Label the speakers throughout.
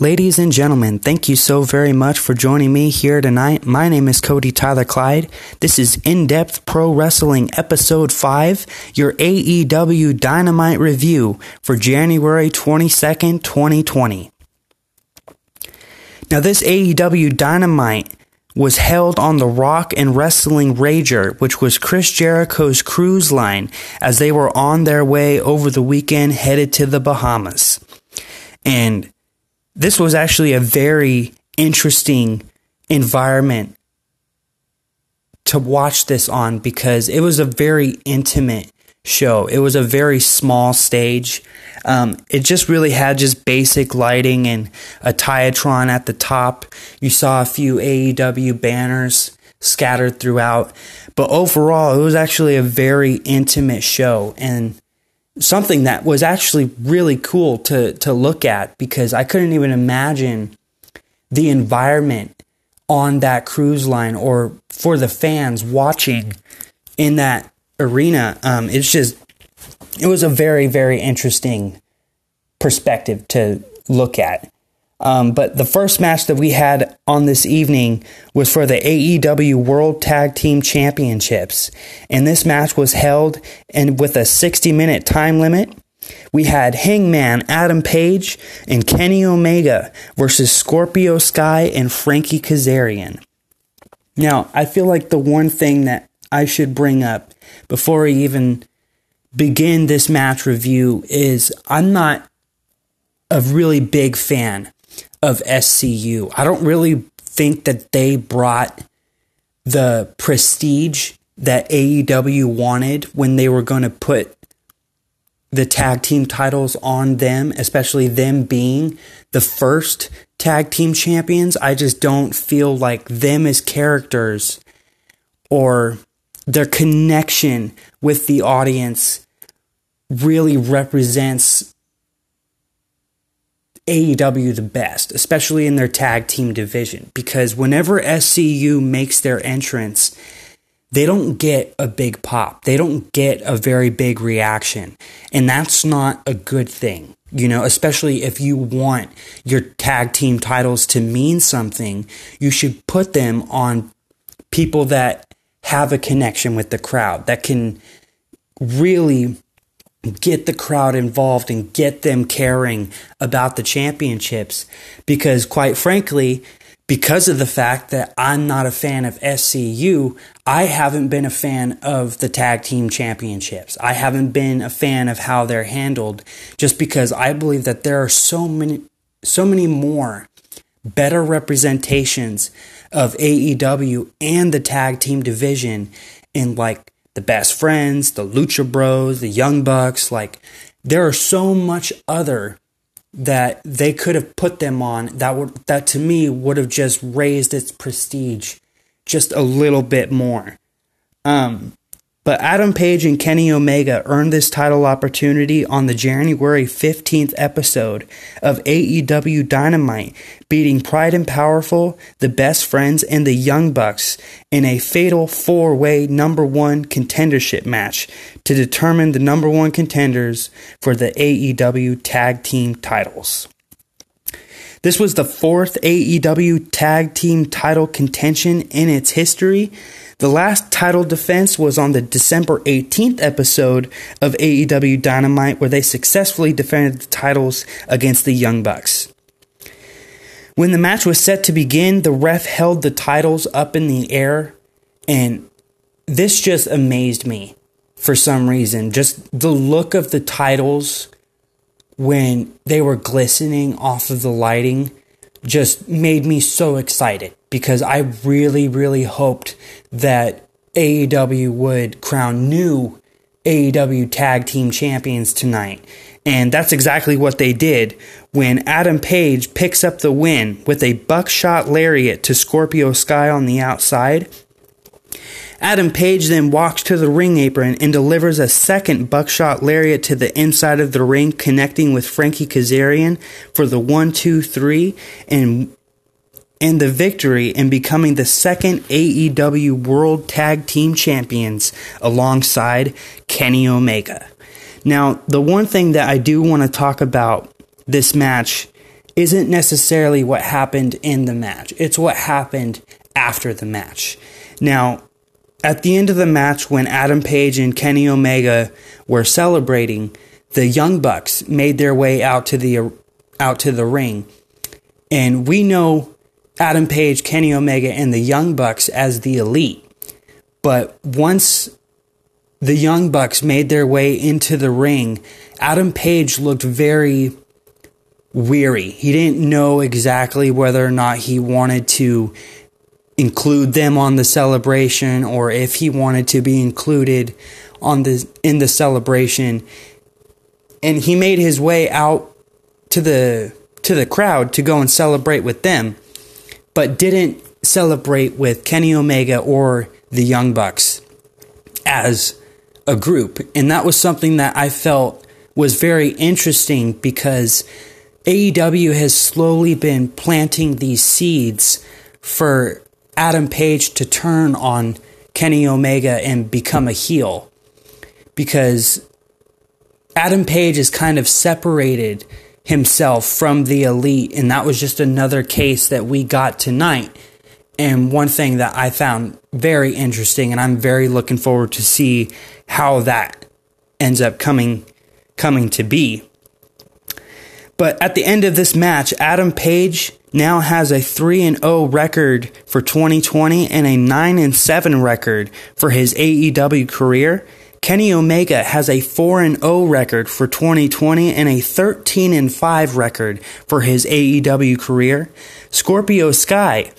Speaker 1: Ladies and gentlemen, thank you so very much for joining me here tonight. My name is Cody Tyler Clyde. This is In Depth Pro Wrestling Episode 5, your AEW Dynamite review for January 22nd, 2020. Now, this AEW Dynamite was held on the Rock and Wrestling Rager, which was Chris Jericho's cruise line as they were on their way over the weekend headed to the Bahamas. And this was actually a very interesting environment to watch this on because it was a very intimate show. It was a very small stage. Um, it just really had just basic lighting and a Titantron at the top. You saw a few AEW banners scattered throughout, but overall, it was actually a very intimate show and something that was actually really cool to to look at because I couldn't even imagine the environment on that cruise line or for the fans watching in that arena. Um, it's just it was a very very interesting perspective to look at. Um, but the first match that we had on this evening was for the AEW World Tag Team Championships. And this match was held and with a 60 minute time limit. We had Hangman Adam Page and Kenny Omega versus Scorpio Sky and Frankie Kazarian. Now, I feel like the one thing that I should bring up before I even begin this match review is I'm not a really big fan of SCU. I don't really think that they brought the prestige that AEW wanted when they were going to put the tag team titles on them, especially them being the first tag team champions. I just don't feel like them as characters or their connection with the audience really represents AEW the best, especially in their tag team division, because whenever SCU makes their entrance, they don't get a big pop. They don't get a very big reaction. And that's not a good thing, you know, especially if you want your tag team titles to mean something, you should put them on people that have a connection with the crowd, that can really get the crowd involved and get them caring about the championships because quite frankly because of the fact that I'm not a fan of SCU, I haven't been a fan of the tag team championships. I haven't been a fan of how they're handled just because I believe that there are so many so many more better representations of AEW and the tag team division in like the best friends, the Lucha Bros, the Young Bucks. Like, there are so much other that they could have put them on that would that to me would have just raised its prestige just a little bit more. Um, but Adam Page and Kenny Omega earned this title opportunity on the January 15th episode of AEW Dynamite, beating Pride and Powerful, the Best Friends, and the Young Bucks in a fatal four way number one contendership match to determine the number one contenders for the AEW tag team titles. This was the fourth AEW tag team title contention in its history the last title defense was on the December 18th episode of AEW Dynamite, where they successfully defended the titles against the Young Bucks. When the match was set to begin, the ref held the titles up in the air, and this just amazed me for some reason. Just the look of the titles when they were glistening off of the lighting just made me so excited because I really, really hoped that AEW would crown new AEW tag team champions tonight. And that's exactly what they did when Adam Page picks up the win with a buckshot lariat to Scorpio Sky on the outside Adam Page then walks to the ring apron and delivers a second buckshot lariat to the inside of the ring, connecting with Frankie Kazarian for the 1 2 3 and and the victory and becoming the second AEW World Tag Team Champions alongside Kenny Omega. Now, the one thing that I do want to talk about this match isn't necessarily what happened in the match. It's what happened after the match. Now, at the end of the match, when Adam Page and Kenny Omega were celebrating, the Young Bucks made their way out to the out to the ring, and we know Adam Page, Kenny Omega, and the Young Bucks as the Elite. But once the Young Bucks made their way into the ring, Adam Page looked very weary. He didn't know exactly whether or not he wanted to include them on the celebration or if he wanted to be included on the in the celebration. And he made his way out to the to the crowd to go and celebrate with them, but didn't celebrate with Kenny Omega or the Young Bucks as a group. And that was something that I felt was very interesting because AEW has slowly been planting these seeds for Adam Page to turn on Kenny Omega and become a heel. Because Adam Page has kind of separated himself from the elite, and that was just another case that we got tonight. And one thing that I found very interesting, and I'm very looking forward to see how that ends up coming coming to be. But at the end of this match, Adam Page now has a 3 and 0 record for 2020 and a 9 and 7 record for his AEW career. Kenny Omega has a 4 and 0 record for 2020 and a 13 and 5 record for his AEW career. Scorpio Sky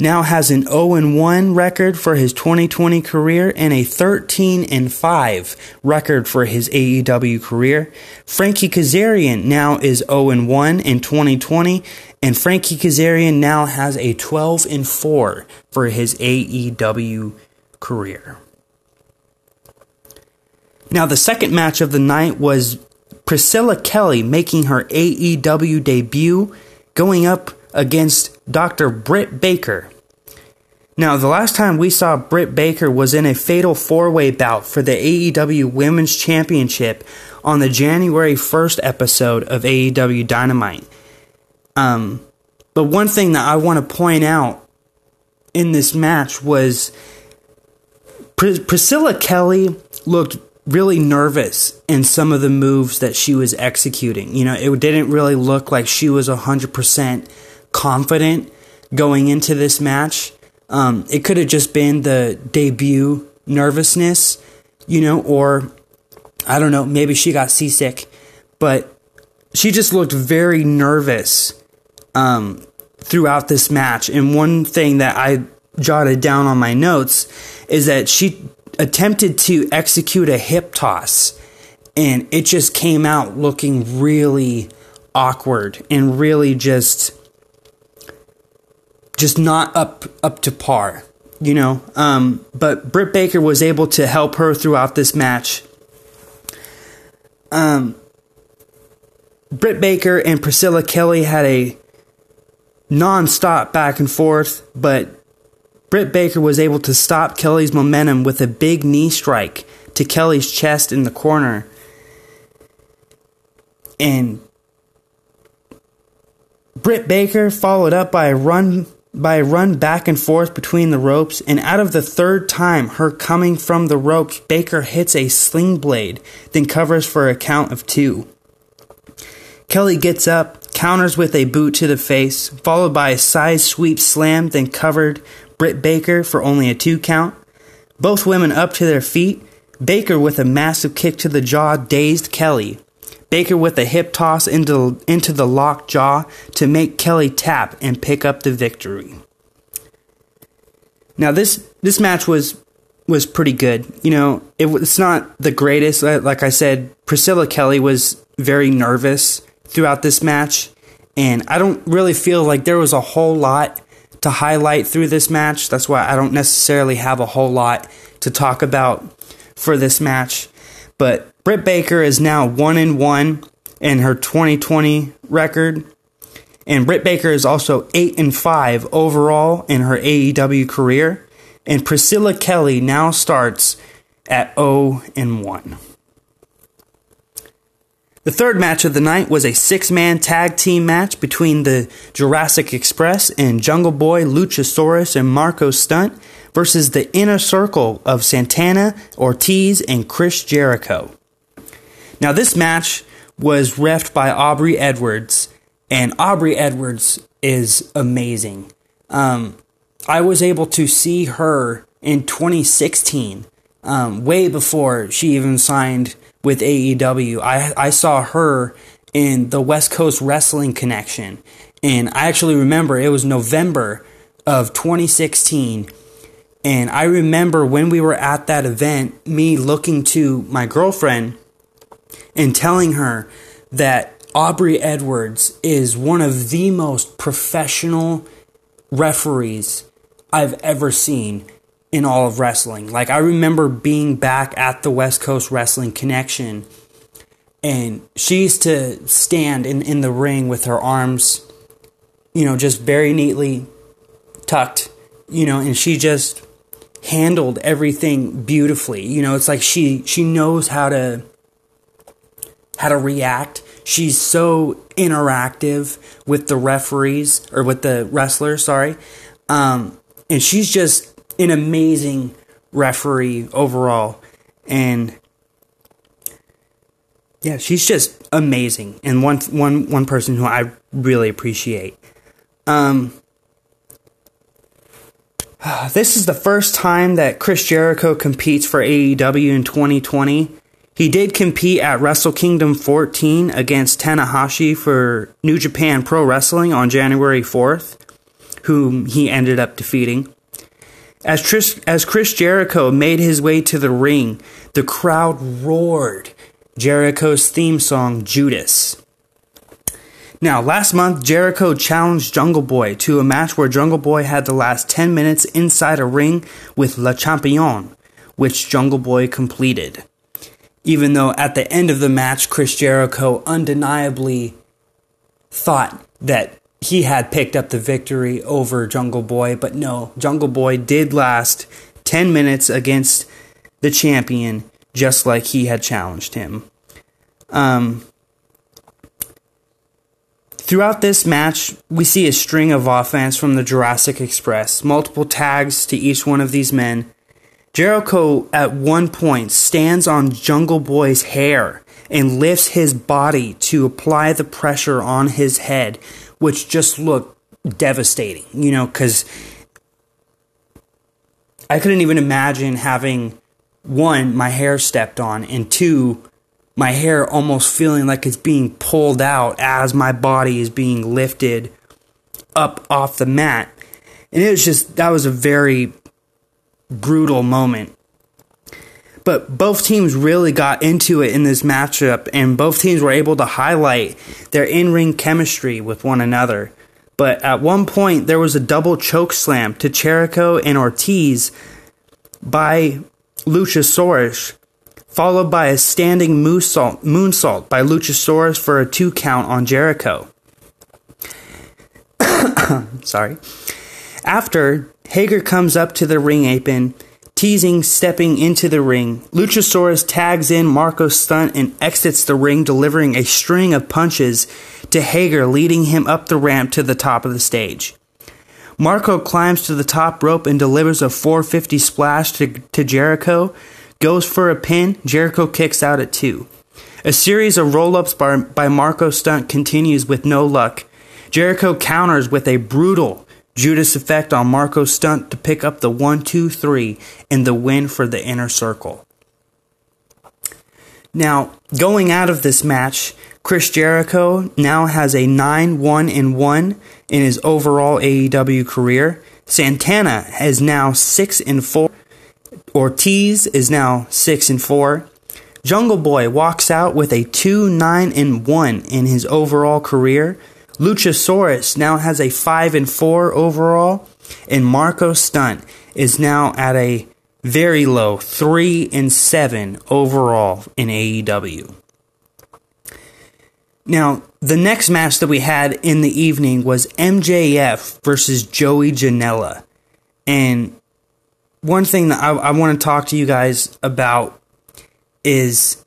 Speaker 1: now has an 0 1 record for his 2020 career and a 13 and 5 record for his AEW career. Frankie Kazarian now is 0 1 in 2020 and Frankie Kazarian now has a 12 and 4 for his AEW career. Now the second match of the night was Priscilla Kelly making her AEW debut going up against Dr. Britt Baker. Now, the last time we saw Britt Baker was in a fatal four way bout for the AEW Women's Championship on the January 1st episode of AEW Dynamite. Um, but one thing that I want to point out in this match was Pr- Priscilla Kelly looked really nervous in some of the moves that she was executing. You know, it didn't really look like she was 100% confident going into this match. Um, it could have just been the debut nervousness, you know, or I don't know, maybe she got seasick, but she just looked very nervous um, throughout this match. And one thing that I jotted down on my notes is that she attempted to execute a hip toss and it just came out looking really awkward and really just just not up up to par, you know. Um, but Britt Baker was able to help her throughout this match. Um, Britt Baker and Priscilla Kelly had a non-stop back and forth, but Britt Baker was able to stop Kelly's momentum with a big knee strike to Kelly's chest in the corner. And Britt Baker followed up by a run by a run back and forth between the ropes, and out of the third time her coming from the ropes, Baker hits a sling blade, then covers for a count of two. Kelly gets up, counters with a boot to the face, followed by a side sweep slam, then covered Britt Baker for only a two count. Both women up to their feet, Baker with a massive kick to the jaw dazed Kelly. Baker with a hip toss into, into the Lockjaw to make Kelly tap and pick up the victory. Now this this match was was pretty good. You know, it, it's not the greatest. Like I said, Priscilla Kelly was very nervous throughout this match, and I don't really feel like there was a whole lot to highlight through this match. That's why I don't necessarily have a whole lot to talk about for this match. But Britt Baker is now one in one in her 2020 record, and Britt Baker is also eight and five overall in her AEW career. And Priscilla Kelly now starts at 0 and 1. The third match of the night was a six man tag team match between the Jurassic Express and Jungle Boy, Luchasaurus, and Marko Stunt versus the inner circle of Santana, Ortiz, and Chris Jericho. Now, this match was refed by Aubrey Edwards, and Aubrey Edwards is amazing. Um, I was able to see her in 2016, um, way before she even signed with AEW. I I saw her in the West Coast Wrestling Connection, and I actually remember it was November of 2016. And I remember when we were at that event, me looking to my girlfriend and telling her that Aubrey Edwards is one of the most professional referees I've ever seen in all of wrestling. Like I remember being back at the West Coast Wrestling Connection and she used to stand in, in the ring with her arms, you know, just very neatly tucked, you know, and she just handled everything beautifully. You know, it's like she she knows how to how to react. She's so interactive with the referees or with the wrestlers, sorry. Um, and she's just an amazing referee overall. And yeah, she's just amazing and one one one person who I really appreciate. Um, this is the first time that Chris Jericho competes for AEW in 2020. He did compete at Wrestle Kingdom 14 against Tanahashi for New Japan Pro Wrestling on January 4th, whom he ended up defeating. As Chris, as Chris Jericho made his way to the ring, the crowd roared Jericho's theme song, Judas. Now, last month, Jericho challenged Jungle Boy to a match where Jungle Boy had the last 10 minutes inside a ring with Le Champion, which Jungle Boy completed. Even though at the end of the match, Chris Jericho undeniably thought that he had picked up the victory over Jungle Boy, but no, Jungle Boy did last 10 minutes against the champion, just like he had challenged him. Um, throughout this match, we see a string of offense from the Jurassic Express, multiple tags to each one of these men. Jericho, at one point, stands on Jungle Boy's hair and lifts his body to apply the pressure on his head which just looked devastating, you know, because I couldn't even imagine having one, my hair stepped on, and two, my hair almost feeling like it's being pulled out as my body is being lifted up off the mat. And it was just, that was a very brutal moment. But both teams really got into it in this matchup, and both teams were able to highlight their in ring chemistry with one another. But at one point, there was a double choke slam to Jericho and Ortiz by Luchasaurus, followed by a standing moonsault, moonsault by Luchasaurus for a two count on Jericho. Sorry. After, Hager comes up to the ring apron teasing stepping into the ring. Luchasaurus tags in Marko Stunt and exits the ring, delivering a string of punches to Hager, leading him up the ramp to the top of the stage. Marko climbs to the top rope and delivers a 450 splash to, to Jericho, goes for a pin, Jericho kicks out at two. A series of roll ups by, by Marko Stunt continues with no luck. Jericho counters with a brutal Judas effect on Marko Stunt to pick up the 1 2 3 and the win for the inner circle. Now, going out of this match, Chris Jericho now has a 9 1 and 1 in his overall AEW career. Santana is now 6 and 4. Ortiz is now 6 and 4. Jungle Boy walks out with a 2 9 and 1 in his overall career. Luchasaurus now has a 5 and 4 overall, and Marko Stunt is now at a very low 3 and 7 overall in AEW. Now, the next match that we had in the evening was MJF versus Joey Janela. And one thing that I, I want to talk to you guys about is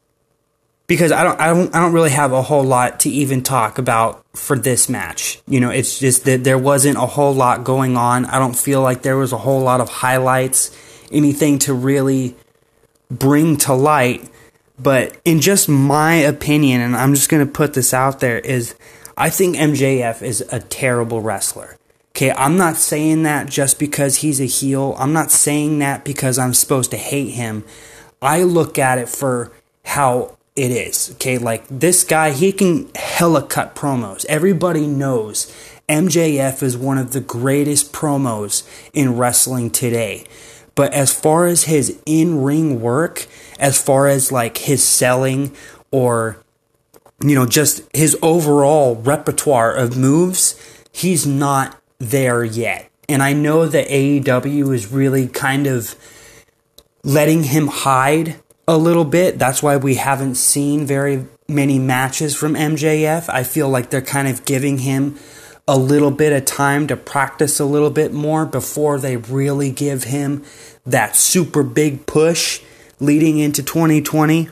Speaker 1: because I don't I don't I don't really have a whole lot to even talk about for this match. You know, it's just that there wasn't a whole lot going on. I don't feel like there was a whole lot of highlights, anything to really bring to light. But in just my opinion, and I'm just going to put this out there, is I think MJF is a terrible wrestler. Okay, I'm not saying that just because he's a heel. I'm not saying that because I'm supposed to hate him. I look at it for how it is. Okay, like this guy, he can hella cut promos. Everybody knows MJF is one of the greatest promos in wrestling today. But as far as his in ring work, as far as like his selling or, you know, just his overall repertoire of moves, he's not there yet. And I know that AEW is really kind of letting him hide a little bit. That's why we haven't seen very many matches from MJF. I feel like they're kind of giving him a little bit of time to practice a little bit more before they really give him that super big push leading into 2020.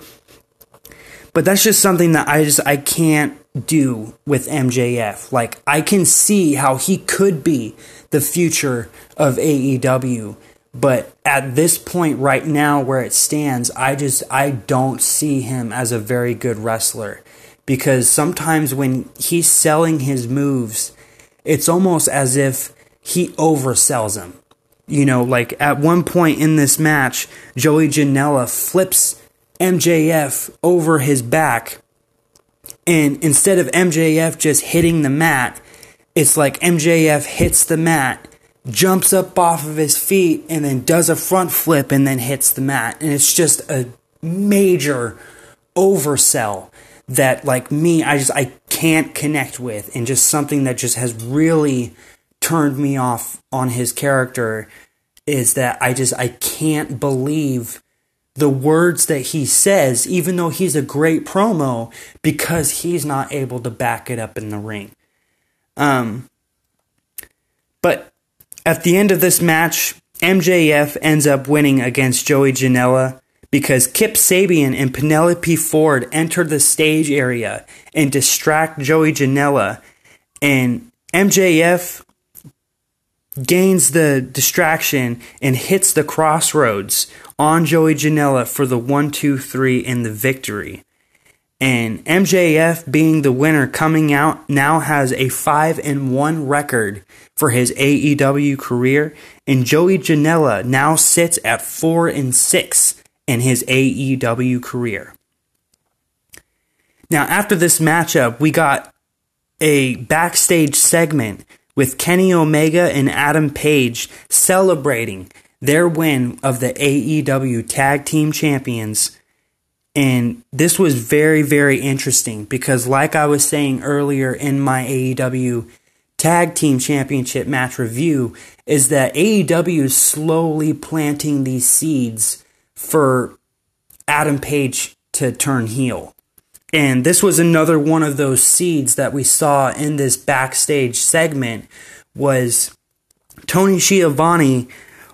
Speaker 1: But that's just something that I just I can't do with MJF. Like I can see how he could be the future of AEW but at this point right now where it stands, I just I don't see him as a very good wrestler because sometimes when he's selling his moves, it's almost as if he oversells them. You know, like at one point in this match, Joey Janela flips MJF over his back and instead of MJF just hitting the mat, it's like MJF hits the mat jumps up off of his feet and then does a front flip and then hits the mat. And it's just a major oversell that like me I just I can't connect with and just something that just has really turned me off on his character is that I just I can't believe the words that he says even though he's a great promo because he's not able to back it up in the ring. Um but at the end of this match, MJF ends up winning against Joey Janela because Kip Sabian and Penelope Ford enter the stage area and distract Joey Janela, and MJF gains the distraction and hits the crossroads on Joey Janela for the 1 2 3 in the victory. And MJF being the winner coming out now has a 5 and 1 record for his AEW career and Joey Janela now sits at 4 and 6 in his AEW career. Now after this matchup, we got a backstage segment with Kenny Omega and Adam Page celebrating their win of the AEW Tag Team Champions and this was very, very interesting because, like I was saying earlier in my AEW Tag Team Championship match review, is that AEW is slowly planting these seeds for Adam Page to turn heel. And this was another one of those seeds that we saw in this backstage segment was Tony Schiavone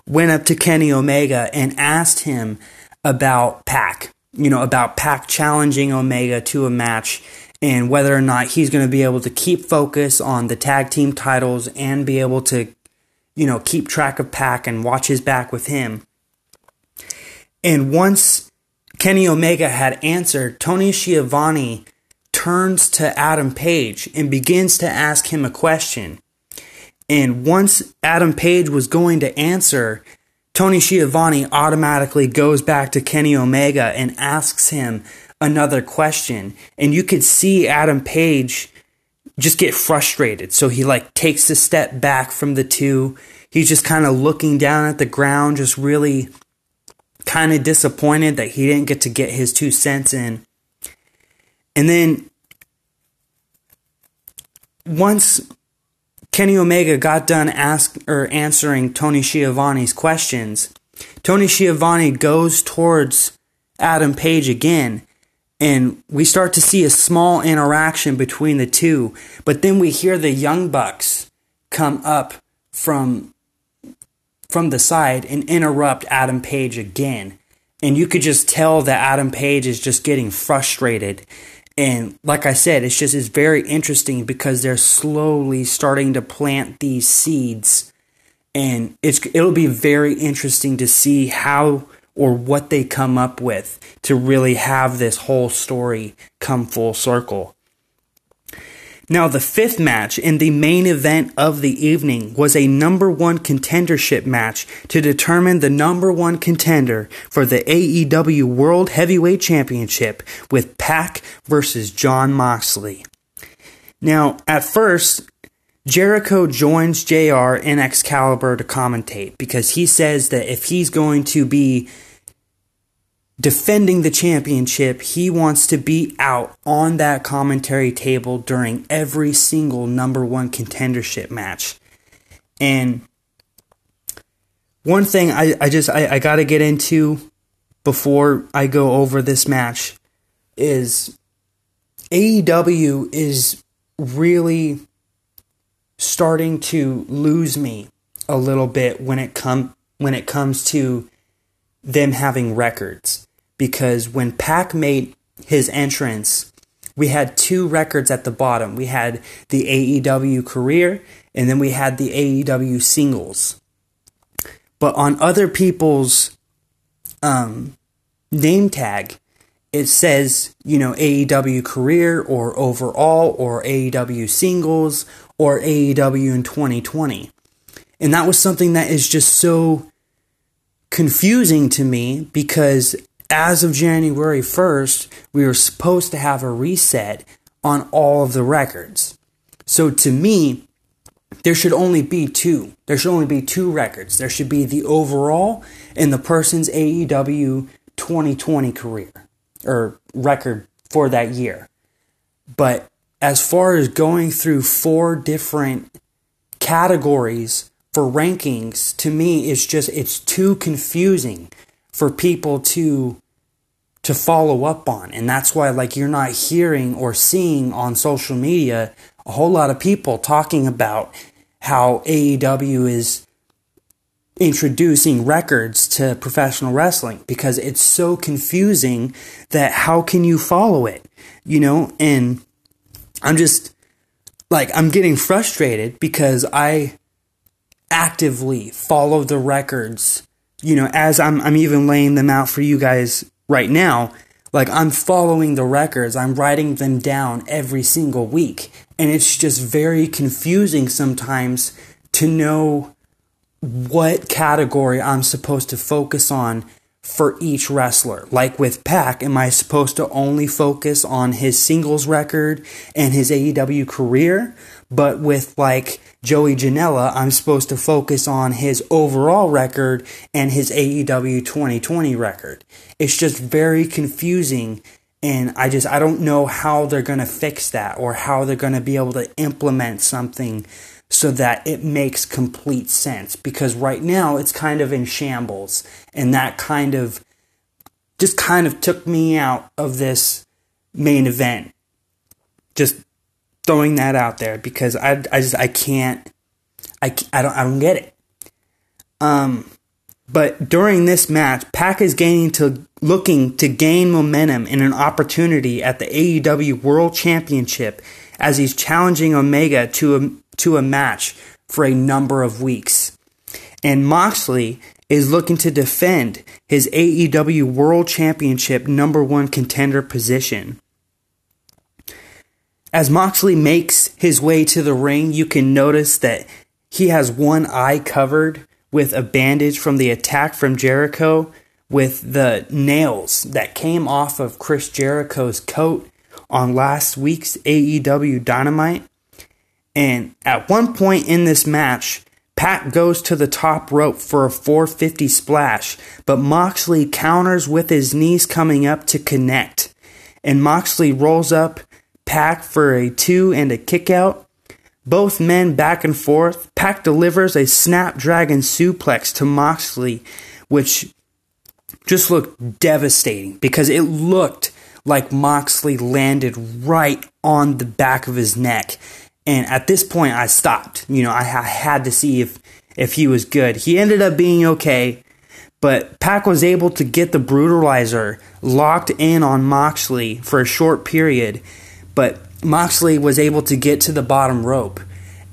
Speaker 1: went up to Kenny Omega and asked him about Pac you know, about Pac challenging Omega to a match and whether or not he's going to be able to keep focus on the tag team titles and be able to, you know, keep track of Pac and watch his back with him. And once Kenny Omega had answered, Tony Schiavone turns to Adam Page and begins to ask him a question. And once Adam Page was going to answer, Tony Schiavone automatically goes back to Kenny Omega and asks him another question. And you could see Adam Page just get frustrated. So he like takes a step back from the two. He's just kind of looking down at the ground, just really kind of disappointed that he didn't get to get his two cents in. And then once Kenny Omega got done ask or answering Tony Schiavone's questions. Tony Schiavone goes towards Adam Page again, and we start to see a small interaction between the two. But then we hear the Young Bucks come up from from the side and interrupt Adam Page again. And you could just tell that Adam Page is just getting frustrated. And like I said, it's just it's very interesting because they're slowly starting to plant these seeds. And it's it'll be very interesting to see how or what they come up with to really have this whole story come full circle. Now, the fifth match in the main event of the evening was a number one contendership match to determine the number one contender for the AEW World Heavyweight Championship with Pac versus John Moxley. Now, at first, Jericho joins JR in Excalibur to commentate because he says that if he's going to be defending the championship, he wants to be out on that commentary table during every single number one contendership match. And one thing I, I just I, I gotta get into before I go over this match is AEW is really starting to lose me a little bit when it come when it comes to them having records because when Pac made his entrance, we had two records at the bottom. We had the AEW career and then we had the AEW singles. But on other people's um, name tag, it says, you know, AEW career or overall or AEW singles or AEW in 2020. And that was something that is just so confusing to me because as of January 1st, we were supposed to have a reset on all of the records. So to me, there should only be two. There should only be two records. There should be the overall and the person's AEW 2020 career or record for that year. But as far as going through four different categories for rankings, to me, it's just, it's too confusing for people to to follow up on. And that's why like you're not hearing or seeing on social media a whole lot of people talking about how AEW is introducing records to professional wrestling because it's so confusing that how can you follow it? You know, and I'm just like I'm getting frustrated because I actively follow the records, you know, as I'm I'm even laying them out for you guys right now, like I'm following the records, I'm writing them down every single week. And it's just very confusing sometimes to know what category I'm supposed to focus on for each wrestler. Like with Pac, am I supposed to only focus on his singles record and his AEW career? But with like Joey Janela, I'm supposed to focus on his overall record and his AEW 2020 record. It's just very confusing and I just I don't know how they're going to fix that or how they're going to be able to implement something so that it makes complete sense because right now it's kind of in shambles and that kind of just kind of took me out of this main event. Just throwing that out there because I, I just I can't I, I don't I don't get it. Um, but during this match, Pac is gaining to looking to gain momentum and an opportunity at the AEW World Championship as he's challenging Omega to a, to a match for a number of weeks. And Moxley is looking to defend his AEW World Championship number one contender position. As Moxley makes his way to the ring, you can notice that he has one eye covered with a bandage from the attack from Jericho with the nails that came off of Chris Jericho's coat on last week's AEW Dynamite. And at one point in this match, Pac goes to the top rope for a 450 splash, but Moxley counters with his knees coming up to connect. And Moxley rolls up Pac for a two and a kick out. Both men back and forth. Pac delivers a snapdragon suplex to Moxley, which just looked devastating because it looked like Moxley landed right on the back of his neck. And at this point, I stopped. You know, I had to see if if he was good. He ended up being okay, But Pac was able to get the brutalizer locked in on Moxley for a short period, but Moxley was able to get to the bottom rope.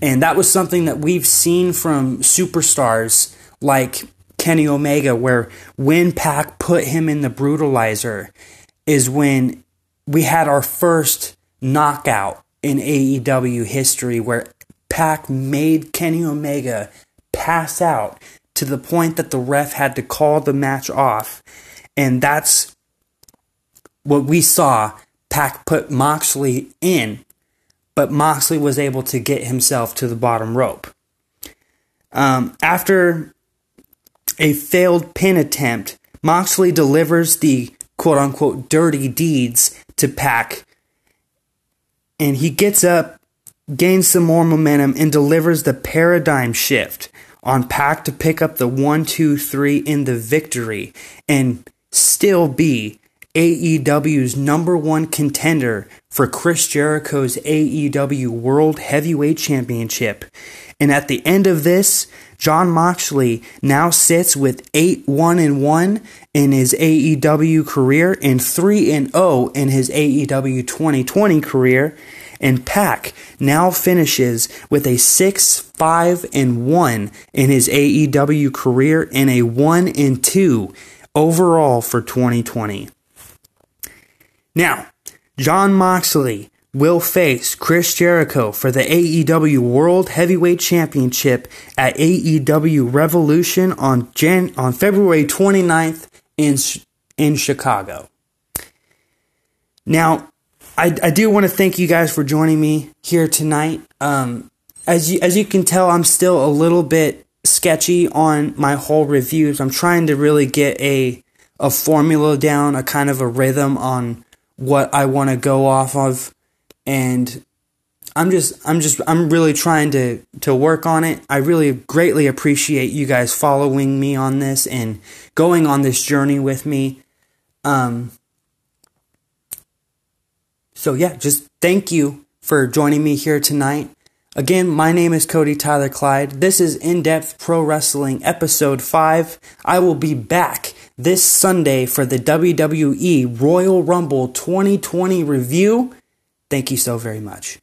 Speaker 1: And that was something that we've seen from superstars like Kenny Omega, where when Pac put him in the brutalizer, is when we had our first knockout in AEW history where Pac made Kenny Omega pass out to the point that the ref had to call the match off. And that's what we saw. Pac put Moxley in, but Moxley was able to get himself to the bottom rope. Um, after a failed pin attempt, Moxley delivers the quote unquote dirty deeds to Pac, And he gets up, gains some more momentum, and delivers the paradigm shift on Pac to pick up the one, two, three in the victory and still be AEW's number one contender for Chris Jericho's AEW World Heavyweight Championship. And at the end of this, John Moxley now sits with 8 1 and 1 in his AEW career and 3 and 0 in his AEW 2020 career. And Pac now finishes with a 6 5 and 1 in his AEW career and a 1 and 2 overall for 2020. Now, John Moxley will face Chris Jericho for the AEW World Heavyweight Championship at AEW Revolution on Jan- on February 29th in in Chicago. Now, I, I do want to thank you guys for joining me here tonight. Um, as you as you can tell, I'm still a little bit sketchy on my whole reviews. I'm trying to really get a a formula down, a kind of a rhythm on what I want to go off of and I'm just I'm just I'm really trying to to work on it. I really greatly appreciate you guys following me on this and going on this journey with me. Um so yeah, just thank you for joining me here tonight. Again, my name is Cody Tyler Clyde. This is In Depth Pro Wrestling Episode 5. I will be back this Sunday for the WWE Royal Rumble 2020 review. Thank you so very much.